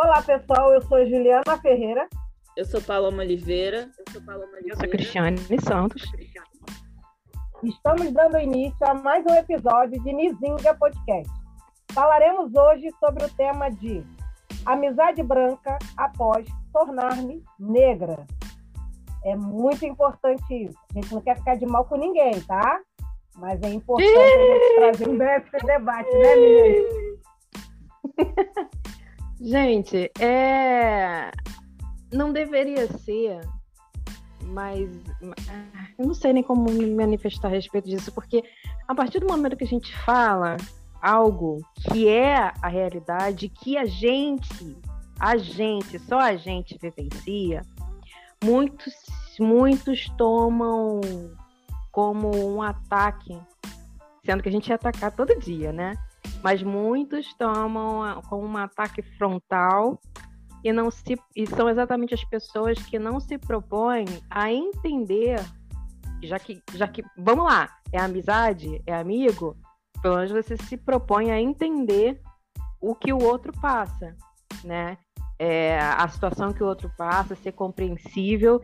Olá, pessoal. Eu sou Juliana Ferreira. Eu sou Paloma Oliveira. Eu sou Paloma Oliveira. Eu sou Cristiane Santos. Estamos dando início a mais um episódio de Nizinga Podcast. Falaremos hoje sobre o tema de amizade branca após tornar-me negra. É muito importante isso. A gente não quer ficar de mal com ninguém, tá? Mas é importante a gente trazer um esse debate, né, minha Gente, é... não deveria ser, mas eu não sei nem como me manifestar a respeito disso, porque a partir do momento que a gente fala algo que é a realidade, que a gente, a gente, só a gente vivencia, muitos, muitos tomam como um ataque, sendo que a gente ia atacar todo dia, né? Mas muitos tomam como um ataque frontal e não se e são exatamente as pessoas que não se propõem a entender, já que já que vamos lá, é amizade, é amigo, pelo menos você se propõe a entender o que o outro passa, né? É, a situação que o outro passa, ser compreensível.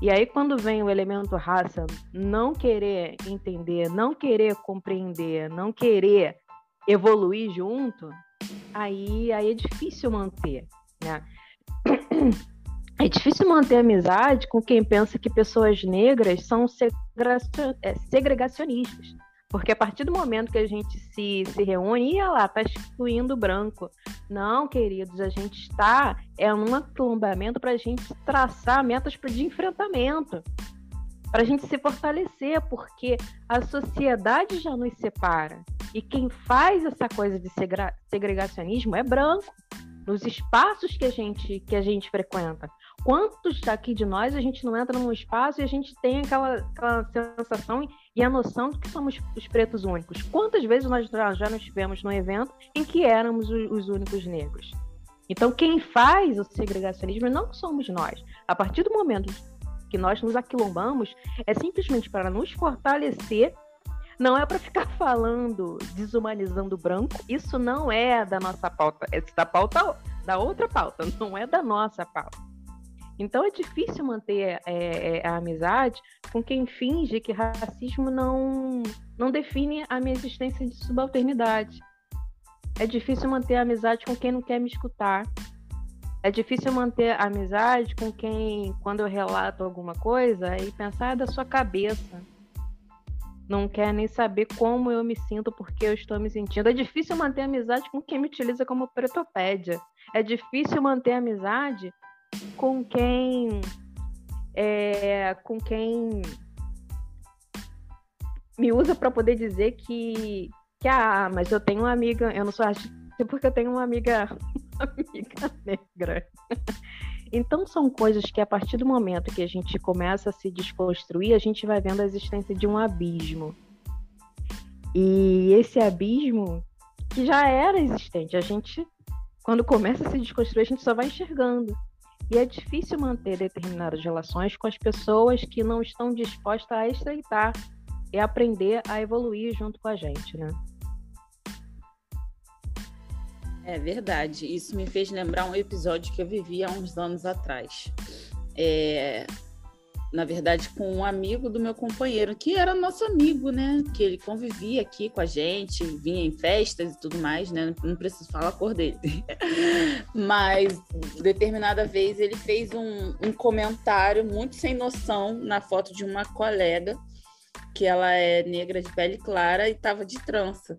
E aí, quando vem o elemento raça, não querer entender, não querer compreender, não querer evoluir junto, aí, aí é difícil manter, né? É difícil manter amizade com quem pensa que pessoas negras são é, segregacionistas. Porque a partir do momento que a gente se, se reúne, ia lá, tá excluindo o branco. Não, queridos, a gente está é um aquilombamento para a gente traçar metas de enfrentamento, para a gente se fortalecer, porque a sociedade já nos separa. E quem faz essa coisa de segregacionismo é branco, nos espaços que a gente, que a gente frequenta. Quantos daqui de nós a gente não entra num espaço e a gente tem aquela, aquela sensação e a noção de que somos os pretos únicos. Quantas vezes nós já nos tivemos num evento em que éramos os únicos negros? Então, quem faz o segregacionismo não somos nós. A partir do momento que nós nos aquilombamos, é simplesmente para nos fortalecer, não é para ficar falando, desumanizando o branco. Isso não é da nossa pauta, é da pauta da outra pauta, não é da nossa pauta. Então é difícil manter é, é, a amizade com quem finge que racismo não, não define a minha existência de subalternidade. É difícil manter a amizade com quem não quer me escutar. É difícil manter a amizade com quem, quando eu relato alguma coisa, e pensar ah, da sua cabeça. Não quer nem saber como eu me sinto, porque eu estou me sentindo. É difícil manter amizade com quem me utiliza como pretopédia. É difícil manter amizade com quem é, com quem me usa para poder dizer que que ah, mas eu tenho uma amiga, eu não sou artista porque eu tenho uma amiga amiga negra. Então são coisas que a partir do momento que a gente começa a se desconstruir, a gente vai vendo a existência de um abismo. E esse abismo que já era existente, a gente quando começa a se desconstruir, a gente só vai enxergando. E é difícil manter determinadas relações com as pessoas que não estão dispostas a estreitar e aprender a evoluir junto com a gente, né? É verdade. Isso me fez lembrar um episódio que eu vivi há uns anos atrás. É, na verdade, com um amigo do meu companheiro, que era nosso amigo, né? Que ele convivia aqui com a gente, vinha em festas e tudo mais, né? Não preciso falar a cor dele. Mas, determinada vez, ele fez um, um comentário muito sem noção na foto de uma colega, que ela é negra de pele clara e estava de trança.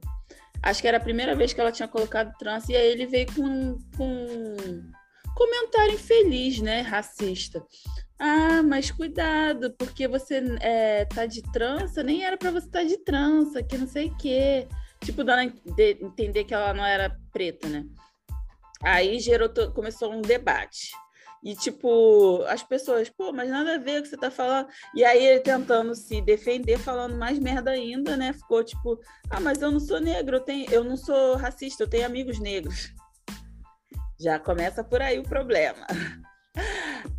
Acho que era a primeira vez que ela tinha colocado trança, e aí ele veio com, com um comentário infeliz, né? Racista. Ah, mas cuidado, porque você é, tá de trança, nem era para você estar tá de trança, que não sei o quê. Tipo, dando a entender que ela não era preta, né? Aí gerou, começou um debate. E, tipo, as pessoas, pô, mas nada a ver o que você tá falando. E aí ele tentando se defender, falando mais merda ainda, né? Ficou tipo, ah, mas eu não sou negro, eu, tenho, eu não sou racista, eu tenho amigos negros. Já começa por aí o problema.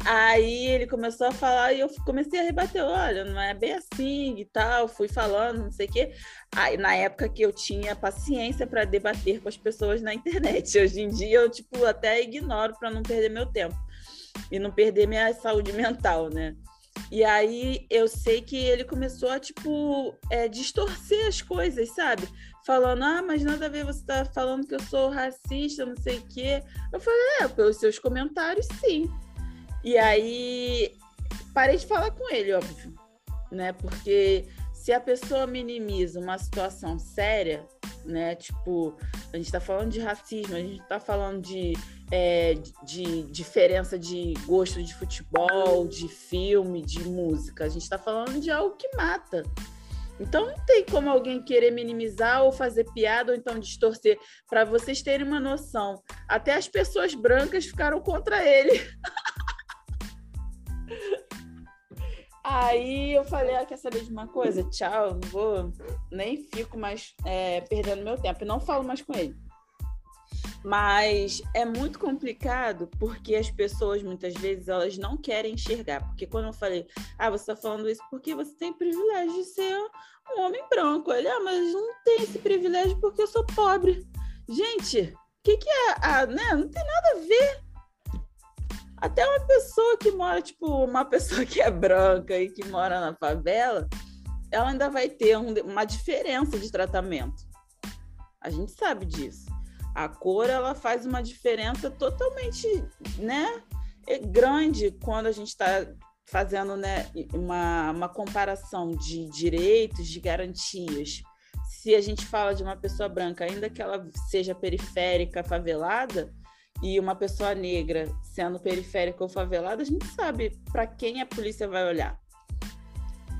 Aí ele começou a falar e eu comecei a rebater, olha, não é bem assim e tal, fui falando, não sei o quê. Aí, na época que eu tinha paciência para debater com as pessoas na internet. Hoje em dia eu, tipo, até ignoro para não perder meu tempo e não perder minha saúde mental, né? E aí eu sei que ele começou a, tipo, é, distorcer as coisas, sabe? Falando, ah, mas nada a ver, você tá falando que eu sou racista, não sei o quê. Eu falei, é, pelos seus comentários, sim. E aí parei de falar com ele, óbvio, né? Porque se a pessoa minimiza uma situação séria, né? Tipo, a gente tá falando de racismo, a gente tá falando de é, de diferença de gosto de futebol, de filme, de música. A gente está falando de algo que mata. Então não tem como alguém querer minimizar ou fazer piada ou então distorcer. Para vocês terem uma noção, até as pessoas brancas ficaram contra ele. Aí eu falei, ah, quer saber de uma coisa? Tchau, não vou, nem fico mais é, perdendo meu tempo. Não falo mais com ele. Mas é muito complicado porque as pessoas muitas vezes elas não querem enxergar. Porque quando eu falei, ah, você está falando isso porque você tem privilégio de ser um homem branco. Ele, ah, mas não tem esse privilégio porque eu sou pobre. Gente, o que, que é? Ah, né? Não tem nada a ver. Até uma pessoa que mora, tipo, uma pessoa que é branca e que mora na favela, ela ainda vai ter um, uma diferença de tratamento. A gente sabe disso. A cor ela faz uma diferença totalmente, né, grande quando a gente está fazendo né, uma, uma comparação de direitos, de garantias. Se a gente fala de uma pessoa branca, ainda que ela seja periférica, favelada, e uma pessoa negra sendo periférica ou favelada, a gente sabe para quem a polícia vai olhar,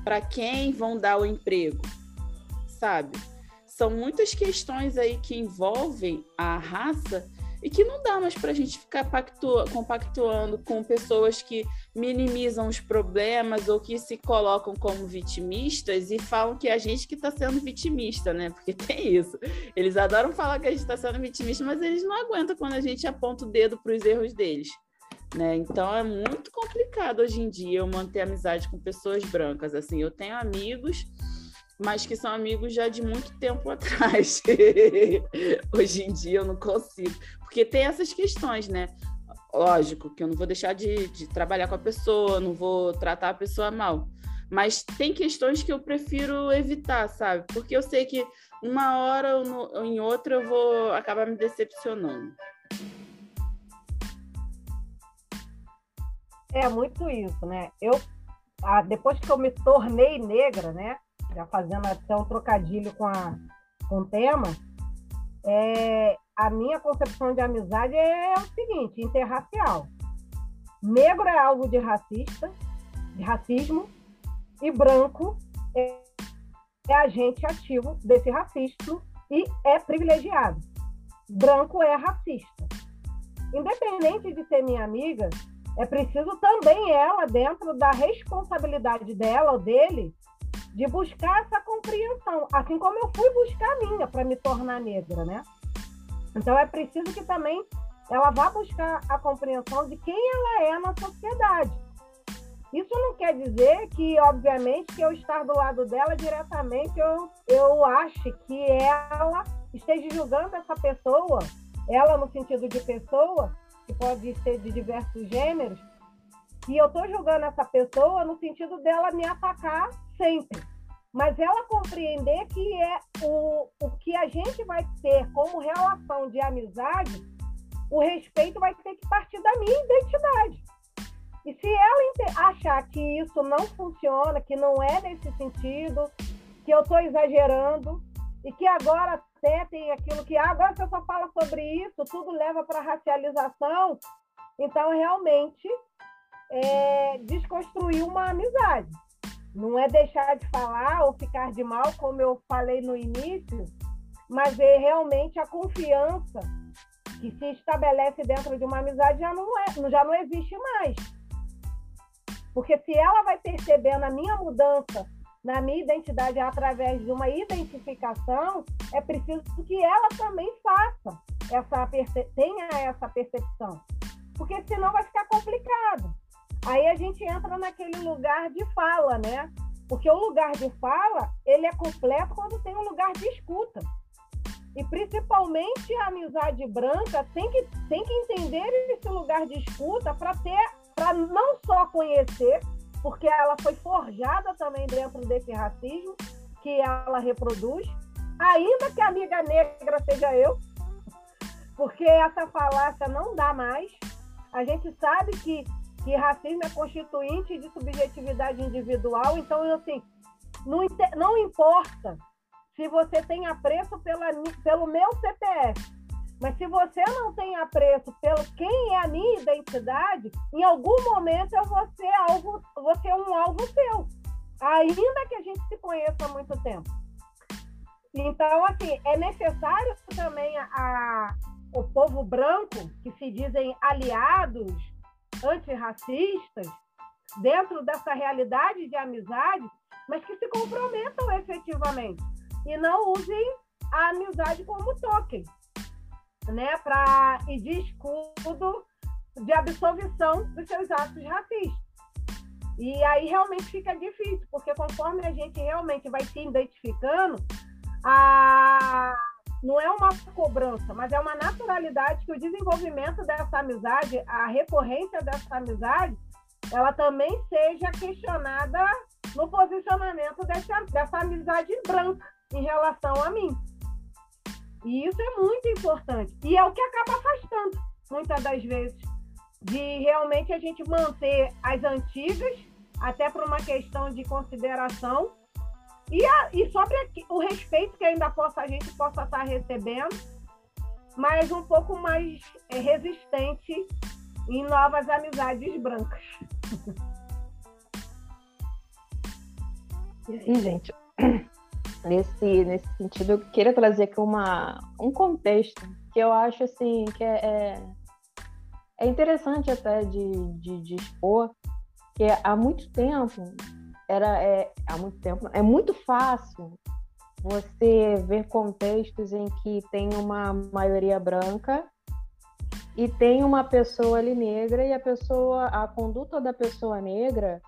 para quem vão dar o emprego, sabe? são muitas questões aí que envolvem a raça e que não dá mais para a gente ficar pactua, compactuando com pessoas que minimizam os problemas ou que se colocam como vitimistas e falam que é a gente que está sendo vitimista, né? Porque tem isso. Eles adoram falar que a gente está sendo vitimista, mas eles não aguentam quando a gente aponta o dedo para os erros deles. Né? Então é muito complicado hoje em dia eu manter amizade com pessoas brancas. Assim, eu tenho amigos mas que são amigos já de muito tempo atrás. Hoje em dia eu não consigo. Porque tem essas questões, né? Lógico que eu não vou deixar de, de trabalhar com a pessoa, não vou tratar a pessoa mal. Mas tem questões que eu prefiro evitar, sabe? Porque eu sei que uma hora ou, no, ou em outra eu vou acabar me decepcionando. É muito isso, né? Eu, ah, depois que eu me tornei negra, né? Já fazendo até um trocadilho com, a, com o tema, é, a minha concepção de amizade é o seguinte, interracial. Negro é algo de racista, de racismo, e branco é, é agente ativo desse racismo e é privilegiado. Branco é racista. Independente de ser minha amiga, é preciso também ela, dentro da responsabilidade dela ou dele, de buscar essa compreensão, assim como eu fui buscar a minha para me tornar negra, né? Então é preciso que também ela vá buscar a compreensão de quem ela é na sociedade. Isso não quer dizer que, obviamente, que eu estar do lado dela diretamente, eu, eu ache que ela esteja julgando essa pessoa, ela no sentido de pessoa, que pode ser de diversos gêneros, e eu estou julgando essa pessoa no sentido dela me atacar sempre. Mas ela compreender que é o, o que a gente vai ter como relação de amizade, o respeito vai ter que partir da minha identidade. E se ela achar que isso não funciona, que não é nesse sentido, que eu estou exagerando, e que agora até tem aquilo que ah, agora você só fala sobre isso, tudo leva para racialização, então realmente é, desconstruir uma amizade. Não é deixar de falar ou ficar de mal, como eu falei no início, mas é realmente a confiança que se estabelece dentro de uma amizade já não, é, já não existe mais. Porque se ela vai percebendo a minha mudança na minha identidade através de uma identificação, é preciso que ela também faça essa tenha essa percepção. Porque senão vai ficar complicado. Aí a gente entra naquele lugar de fala, né? Porque o lugar de fala, ele é completo quando tem um lugar de escuta. E principalmente a amizade branca tem que, tem que entender esse lugar de escuta para ter, para não só conhecer, porque ela foi forjada também dentro desse racismo que ela reproduz, ainda que a amiga negra seja eu, porque essa falácia não dá mais. A gente sabe que, que racismo é constituinte de subjetividade individual, então, assim, não, não importa se você tem apreço pela, pelo meu CPF. Mas se você não tem apreço pelo quem é a minha identidade, em algum momento eu vou ser, vou ser um alvo seu. Ainda que a gente se conheça há muito tempo. Então, assim, é necessário também a, a o povo branco, que se dizem aliados antirracistas, dentro dessa realidade de amizade, mas que se comprometam efetivamente e não usem a amizade como token, né, para e de escudo de absolvição dos seus atos racistas. E aí realmente fica difícil, porque conforme a gente realmente vai se identificando, a... não é uma cobrança, mas é uma naturalidade que o desenvolvimento dessa amizade, a recorrência dessa amizade, ela também seja questionada no posicionamento dessa, dessa amizade branca em relação a mim. E isso é muito importante. E é o que acaba afastando, muitas das vezes, de realmente a gente manter as antigas, até por uma questão de consideração, e, a, e sobre o respeito que ainda possa, a gente possa estar recebendo, mas um pouco mais é, resistente em novas amizades brancas. E gente, nesse, nesse sentido, eu queria trazer aqui uma, um contexto que eu acho assim que é, é, é interessante até de, de, de, expor, que há muito tempo era é, há muito tempo é muito fácil você ver contextos em que tem uma maioria branca e tem uma pessoa ali negra e a pessoa a conduta da pessoa negra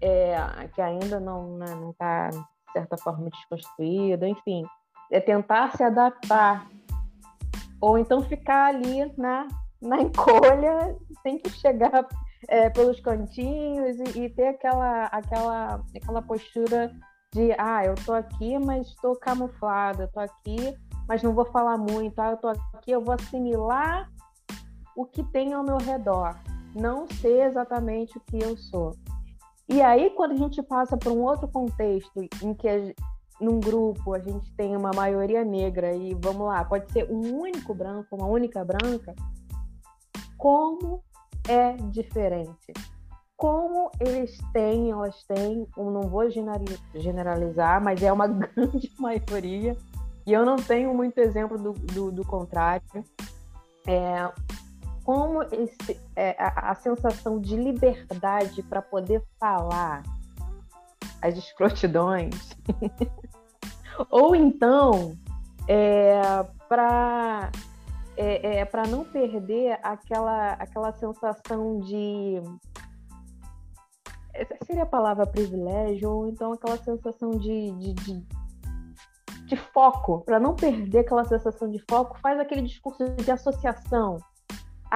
é, que ainda não né, não está certa forma desconstruída, enfim, é tentar se adaptar. Ou então ficar ali na, na encolha, sempre chegar é, pelos cantinhos e, e, ter aquela, aquela, aquela postura de ah, eu tô aqui, mas estou camuflada, tô aqui, mas não vou falar muito, ah, eu tô aqui, eu vou assimilar o que tem ao meu redor, não ser exatamente o que eu sou. E aí, quando a gente passa para um outro contexto em que a, num grupo a gente tem uma maioria negra e vamos lá, pode ser um único branco, uma única branca, como é diferente? Como eles têm, elas têm, eu não vou generalizar, mas é uma grande maioria, e eu não tenho muito exemplo do, do, do contrário. É, como esse, é, a, a, sensação de liberdade para poder falar as escrotidões, ou então é, para é, é para não perder aquela, aquela sensação de seria a palavra privilégio ou então aquela sensação de, de, de, de foco para não perder aquela sensação de foco faz aquele discurso de associação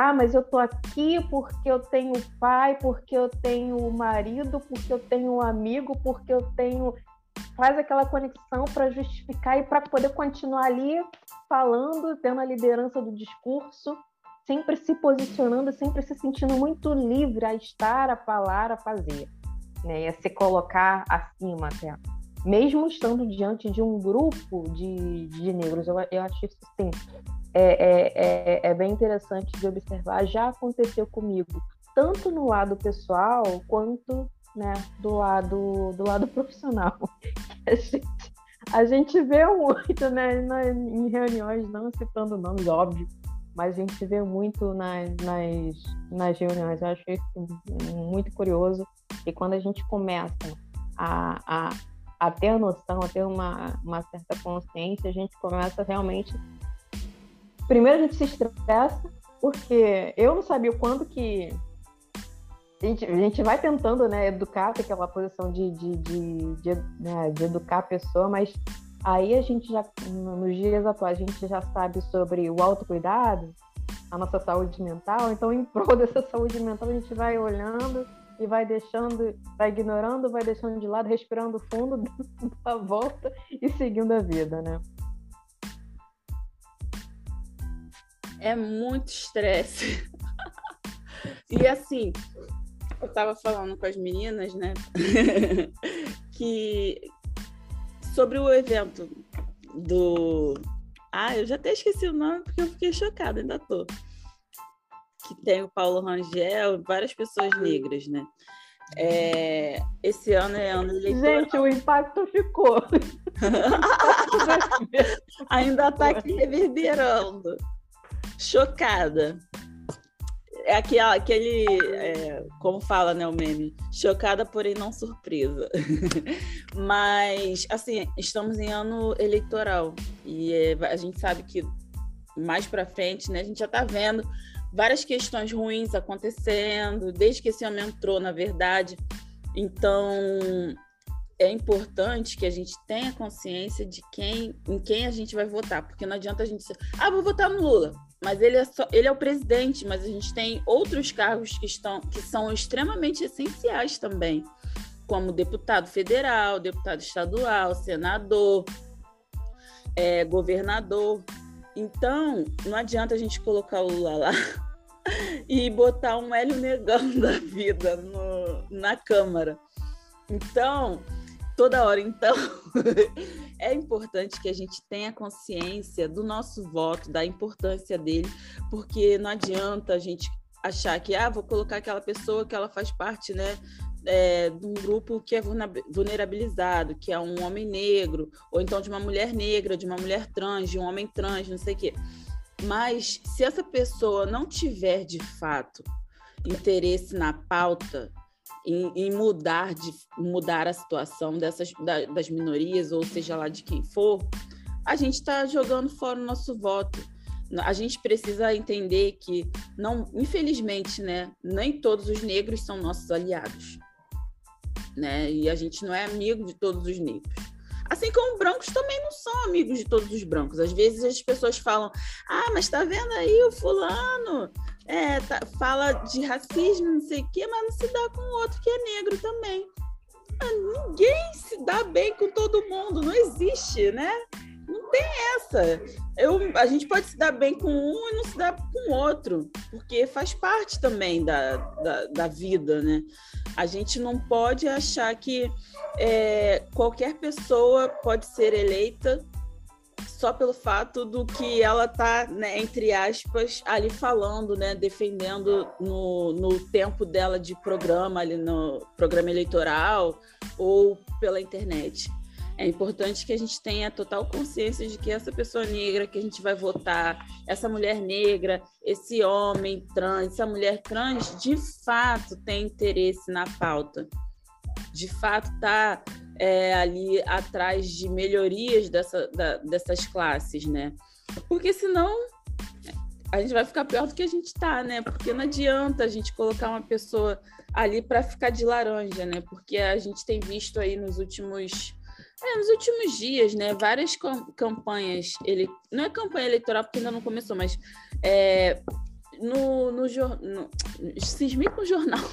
ah, mas eu tô aqui porque eu tenho pai, porque eu tenho marido, porque eu tenho amigo, porque eu tenho. Faz aquela conexão para justificar e para poder continuar ali falando, tendo a liderança do discurso, sempre se posicionando, sempre se sentindo muito livre a estar, a falar, a fazer, né? E a se colocar acima até. Mesmo estando diante de um grupo de, de negros, eu, eu acho isso sim é, é, é, é bem interessante de observar. Já aconteceu comigo, tanto no lado pessoal quanto né, do lado do lado profissional. A gente, a gente vê muito né, em reuniões, não citando nomes, óbvio, mas a gente vê muito nas, nas, nas reuniões. Eu acho isso muito curioso. E quando a gente começa a, a, a ter a noção, a ter uma, uma certa consciência, a gente começa realmente primeiro a gente se estressa, porque eu não sabia o quanto que a gente, a gente vai tentando né, educar aquela posição de, de, de, de, né, de educar a pessoa, mas aí a gente já, nos dias atuais, a gente já sabe sobre o autocuidado, a nossa saúde mental, então em prol dessa saúde mental a gente vai olhando e vai deixando, vai ignorando, vai deixando de lado, respirando fundo, dando a volta e seguindo a vida, né? É muito estresse. e assim, eu tava falando com as meninas, né? que sobre o evento do. Ah, eu já até esqueci o nome porque eu fiquei chocada, ainda tô. Que tem o Paulo Rangel, várias pessoas negras, né? É, esse ano é ano eleitoral. Gente, o impacto ficou. Ainda está aqui reverberando. Chocada é aquele, aquele é, como fala, né, o meme, chocada, porém não surpresa. Mas, assim, estamos em ano eleitoral e é, a gente sabe que mais para frente, né, a gente já está vendo várias questões ruins acontecendo, desde que esse homem entrou, na verdade. Então, é importante que a gente tenha consciência de quem, em quem a gente vai votar, porque não adianta a gente dizer, ah, vou votar no Lula mas ele é, só, ele é o presidente, mas a gente tem outros cargos que, estão, que são extremamente essenciais também, como deputado federal, deputado estadual, senador, é, governador. Então, não adianta a gente colocar o Lula lá e botar um Hélio Negão da vida no, na Câmara. Então, toda hora, então, é importante que a gente tenha consciência do nosso voto, da importância dele, porque não adianta a gente achar que, ah, vou colocar aquela pessoa que ela faz parte, né, é, de um grupo que é vulnerabilizado, que é um homem negro, ou então de uma mulher negra, de uma mulher trans, de um homem trans, não sei o quê. Mas se essa pessoa não tiver de fato interesse na pauta, em, em, mudar, de, mudar a situação dessas, da, das minorias, ou seja lá de quem for, a gente está jogando fora o nosso voto. A gente precisa entender que, não, infelizmente, né, nem todos os negros são nossos aliados. Né? E a gente não é amigo de todos os negros. Assim como brancos também não são amigos de todos os brancos. Às vezes as pessoas falam: ah, mas tá vendo aí o fulano? É, tá, fala de racismo, não sei o quê, mas não se dá com o outro que é negro também. Ah, ninguém se dá bem com todo mundo, não existe, né? Não tem essa. Eu, a gente pode se dar bem com um e não se dar com o outro, porque faz parte também da, da, da vida, né? A gente não pode achar que é, qualquer pessoa pode ser eleita só pelo fato do que ela tá, né, entre aspas, ali falando, né, defendendo no, no tempo dela de programa, ali no programa eleitoral ou pela internet. É importante que a gente tenha total consciência de que essa pessoa negra que a gente vai votar, essa mulher negra, esse homem trans, essa mulher trans, de fato tem interesse na pauta. De fato está é, ali atrás de melhorias dessa, da, dessas classes, né? Porque senão a gente vai ficar pior do que a gente está, né? Porque não adianta a gente colocar uma pessoa ali para ficar de laranja, né? Porque a gente tem visto aí nos últimos é, nos últimos dias, né, várias campanhas, ele não é campanha eleitoral porque ainda não começou, mas é, no, no, no, no jornal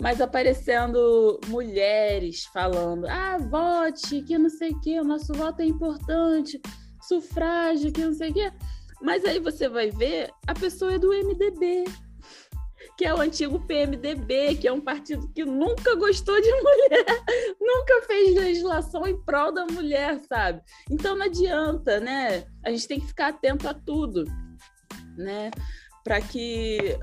mas aparecendo mulheres falando: ah, vote, que não sei o que, o nosso voto é importante, sufrágio, que não sei o que. Mas aí você vai ver, a pessoa é do MDB, que é o antigo PMDB, que é um partido que nunca gostou de mulher, nunca fez legislação em prol da mulher, sabe? Então não adianta, né? A gente tem que ficar atento a tudo, né? Para que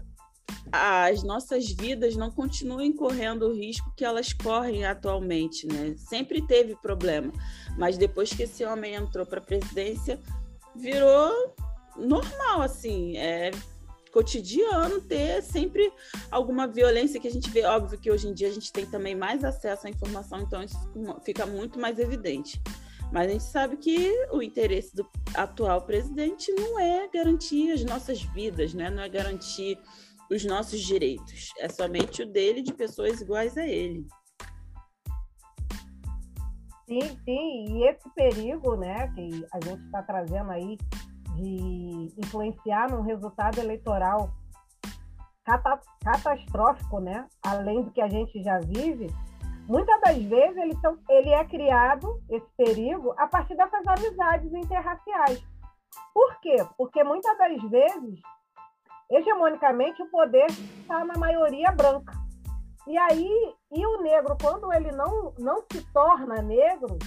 as nossas vidas não continuem correndo o risco que elas correm atualmente, né? Sempre teve problema, mas depois que esse homem entrou para a presidência, virou normal, assim, é cotidiano ter sempre alguma violência que a gente vê. Óbvio que hoje em dia a gente tem também mais acesso à informação, então isso fica muito mais evidente. Mas a gente sabe que o interesse do atual presidente não é garantir as nossas vidas, né? não é garantir os nossos direitos, é somente o dele de pessoas iguais a ele. Sim, sim, e esse perigo, né, que a gente está trazendo aí de influenciar no resultado eleitoral catastrófico, né, além do que a gente já vive, muitas das vezes ele, são, ele é criado, esse perigo, a partir dessas amizades interraciais. Por quê? Porque muitas das vezes, hegemonicamente, o poder está na maioria branca. E aí, e o negro, quando ele não, não se torna negro,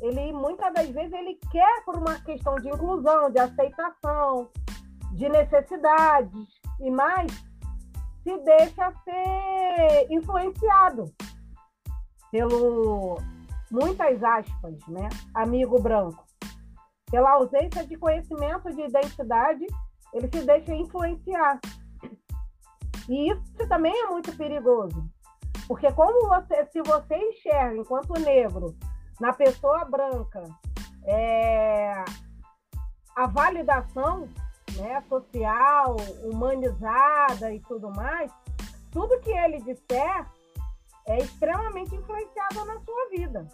ele muitas das vezes ele quer por uma questão de inclusão, de aceitação, de necessidades e mais, se deixa ser influenciado pelo muitas aspas, né, amigo branco. Pela ausência de conhecimento de identidade, ele se deixa influenciar. E isso também é muito perigoso, porque como você, se você enxerga enquanto negro na pessoa branca é, a validação né, social, humanizada e tudo mais, tudo que ele disser é extremamente influenciado na sua vida.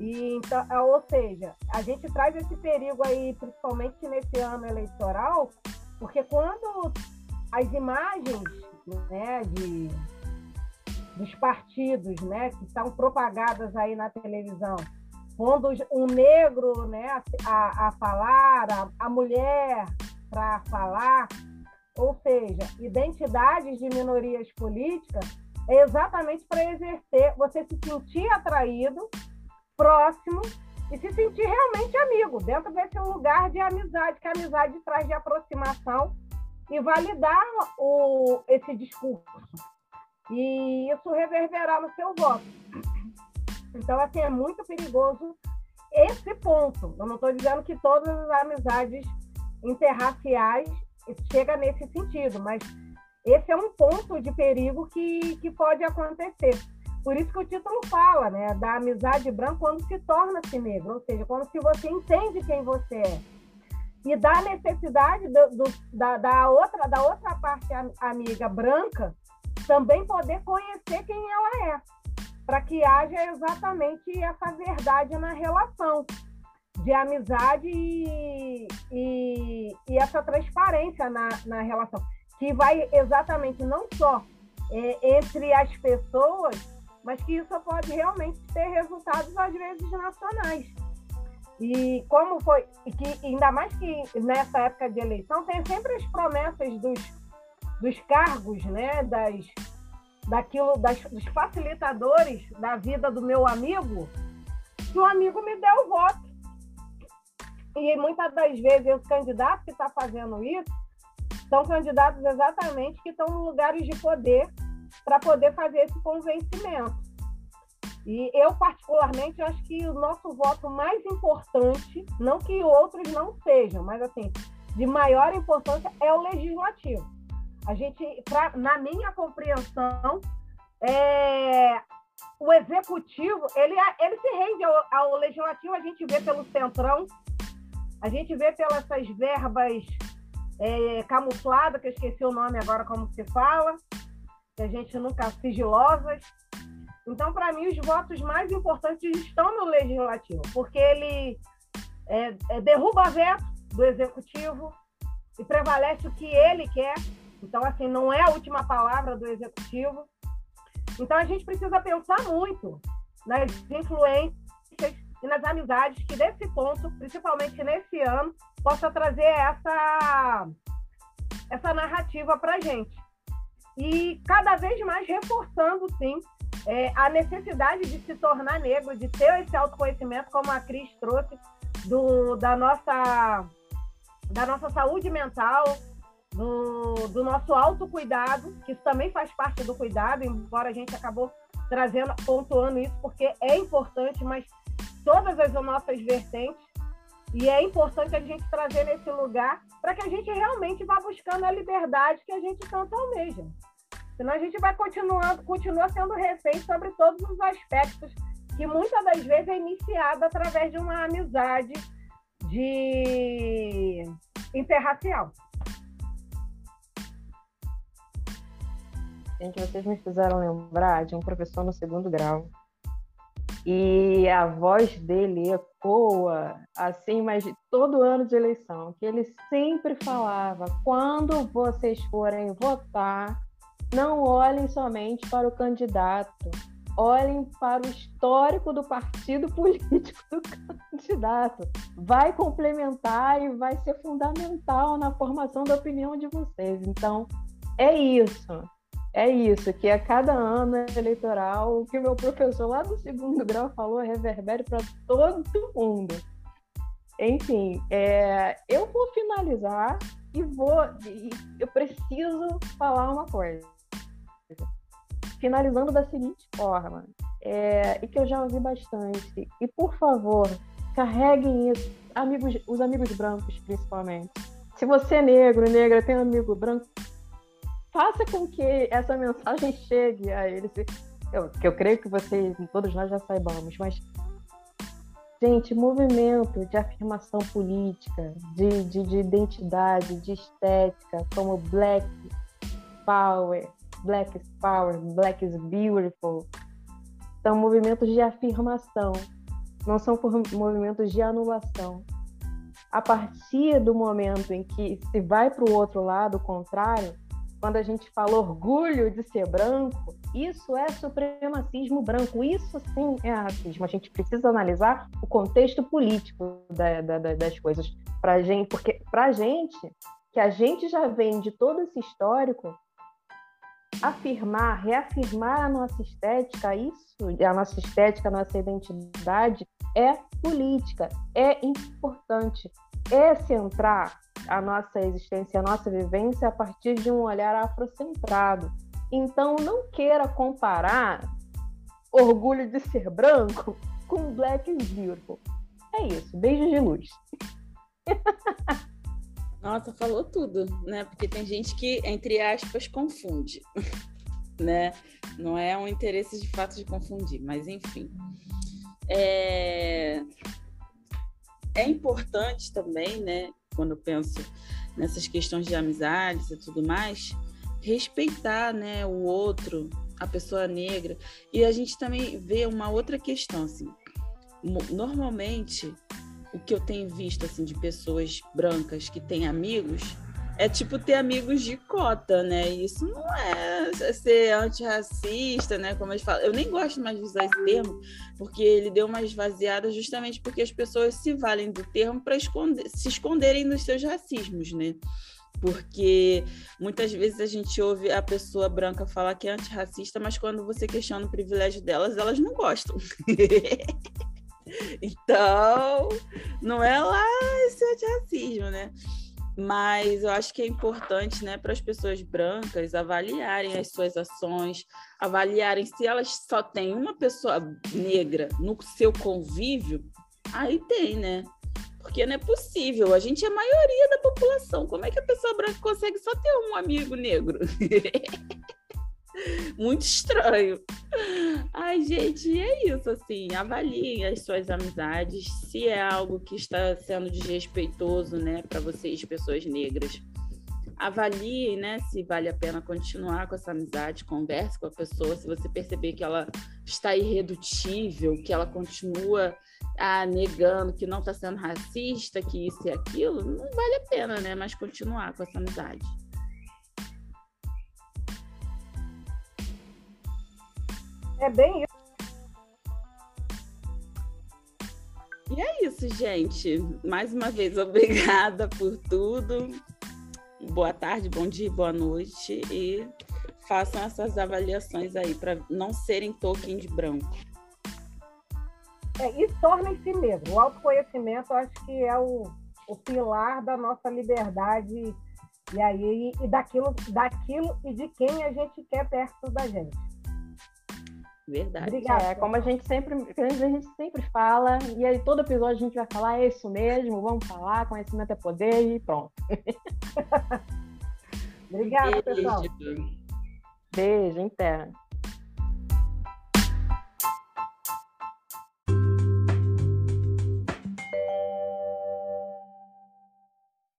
E, então, é, ou seja, a gente traz esse perigo aí, principalmente nesse ano eleitoral, porque quando as imagens né, de dos partidos, né, que são propagadas aí na televisão, quando um negro, né, a, a falar, a, a mulher para falar, ou seja, identidades de minorias políticas, é exatamente para exercer, você se sentir atraído, próximo e se sentir realmente amigo, dentro desse lugar de amizade, que a amizade traz de aproximação e validar o, esse discurso e isso reverberar no seu voto. Então, assim, é muito perigoso esse ponto. Eu não estou dizendo que todas as amizades interraciais chega nesse sentido, mas esse é um ponto de perigo que, que pode acontecer. Por isso que o título fala, né, da amizade branca quando se torna-se negro, ou seja, quando se você entende quem você é. E da necessidade do, do, da, da, outra da outra parte amiga branca também poder conhecer quem ela é, para que haja exatamente essa verdade na relação de amizade e, e, e essa transparência na, na relação, que vai exatamente não só é, entre as pessoas, mas que isso pode realmente ter resultados, às vezes, nacionais. E como foi, e que ainda mais que nessa época de eleição, tem sempre as promessas dos dos cargos, né, das, daquilo, das, dos facilitadores da vida do meu amigo, que o amigo me deu o voto. E muitas das vezes os candidatos que estão tá fazendo isso são candidatos exatamente que estão em lugares de poder para poder fazer esse convencimento. E eu, particularmente, acho que o nosso voto mais importante, não que outros não sejam, mas assim, de maior importância é o legislativo. A gente, pra, na minha compreensão, é, o executivo ele, ele se rende ao, ao, legislativo, a gente vê pelo centrão, a gente vê pelas verbas é, camufladas, que eu esqueci o nome agora como se fala, que a gente nunca sigilosas. Então, para mim, os votos mais importantes estão no legislativo, porque ele é, é, derruba veto do executivo e prevalece o que ele quer então, assim, não é a última palavra do executivo. Então, a gente precisa pensar muito nas influências e nas amizades que, desse ponto, principalmente nesse ano, possa trazer essa, essa narrativa para a gente. E cada vez mais reforçando, sim, é, a necessidade de se tornar negro, de ter esse autoconhecimento, como a Cris trouxe, do, da, nossa, da nossa saúde mental, do, do nosso autocuidado, que isso também faz parte do cuidado, embora a gente acabou trazendo, pontuando isso, porque é importante, mas todas as nossas vertentes, e é importante a gente trazer nesse lugar para que a gente realmente vá buscando a liberdade que a gente tanto almeja. Senão a gente vai continuando, continua sendo refém sobre todos os aspectos que muitas das vezes é iniciada através de uma amizade de interracial. Gente, vocês me fizeram lembrar de um professor no segundo grau. E a voz dele ecoa, assim, mas todo ano de eleição, que ele sempre falava: quando vocês forem votar, não olhem somente para o candidato, olhem para o histórico do partido político do candidato. Vai complementar e vai ser fundamental na formação da opinião de vocês. Então, é isso. É isso, que a cada ano eleitoral, o que o meu professor lá do segundo grau falou reverbere para todo mundo. Enfim, é, eu vou finalizar e vou. E eu preciso falar uma coisa finalizando da seguinte forma, é, e que eu já ouvi bastante. E por favor, carreguem isso, amigos, os amigos brancos principalmente. Se você é negro, negra, tem um amigo branco, faça com que essa mensagem chegue a eles. Eu, que eu creio que vocês, todos nós já saibamos, mas gente, movimento de afirmação política, de, de, de identidade, de estética, como Black Power, Black Power, Black is Beautiful, são movimentos de afirmação, não são movimentos de anulação. A partir do momento em que se vai para o outro lado, o contrário, quando a gente fala orgulho de ser branco, isso é supremacismo branco, isso sim é racismo. A gente precisa analisar o contexto político da, da, das coisas para gente, porque para gente que a gente já vem de todo esse histórico, afirmar, reafirmar a nossa estética, isso, a nossa estética, a nossa identidade é política, é importante, é centrar a nossa existência, a nossa vivência a partir de um olhar afrocentrado. Então, não queira comparar orgulho de ser branco com Black Beautiful. É isso. Beijos de luz. Nossa, falou tudo, né? Porque tem gente que, entre aspas, confunde, né? Não é um interesse de fato de confundir, mas enfim. É, é importante também, né? Quando eu penso nessas questões de amizades e tudo mais, respeitar, né? O outro, a pessoa negra. E a gente também vê uma outra questão, assim. Normalmente, o que eu tenho visto assim de pessoas brancas que têm amigos é tipo ter amigos de cota, né? Isso não é ser antirracista, né? Como eles falam. Eu nem gosto mais de usar esse termo, porque ele deu uma esvaziada justamente porque as pessoas se valem do termo para esconder, se esconderem dos seus racismos, né? Porque muitas vezes a gente ouve a pessoa branca falar que é antirracista, mas quando você questiona o privilégio delas, elas não gostam. Então, não é lá esse antirracismo, né? Mas eu acho que é importante, né, para as pessoas brancas avaliarem as suas ações, avaliarem se elas só têm uma pessoa negra no seu convívio, aí tem, né? Porque não é possível, a gente é a maioria da população. Como é que a pessoa branca consegue só ter um amigo negro? Muito estranho. Ai, gente, é isso, assim, avaliem as suas amizades, se é algo que está sendo desrespeitoso, né, para vocês, pessoas negras. Avaliem, né, se vale a pena continuar com essa amizade, converse com a pessoa, se você perceber que ela está irredutível, que ela continua ah, negando que não está sendo racista, que isso e aquilo, não vale a pena, né, mas continuar com essa amizade. É bem isso. E é isso, gente. Mais uma vez, obrigada por tudo. Boa tarde, bom dia, boa noite. E façam essas avaliações aí para não serem token de branco. É, e tornem-se mesmo. O autoconhecimento, acho que é o, o pilar da nossa liberdade e aí e daquilo, daquilo e de quem a gente quer perto da gente. Verdade. Obrigada. É, como a gente sempre, a gente sempre fala, e aí todo episódio a gente vai falar, é isso mesmo, vamos falar, conhecimento é poder e pronto. Obrigada, pessoal. Beijo, interno.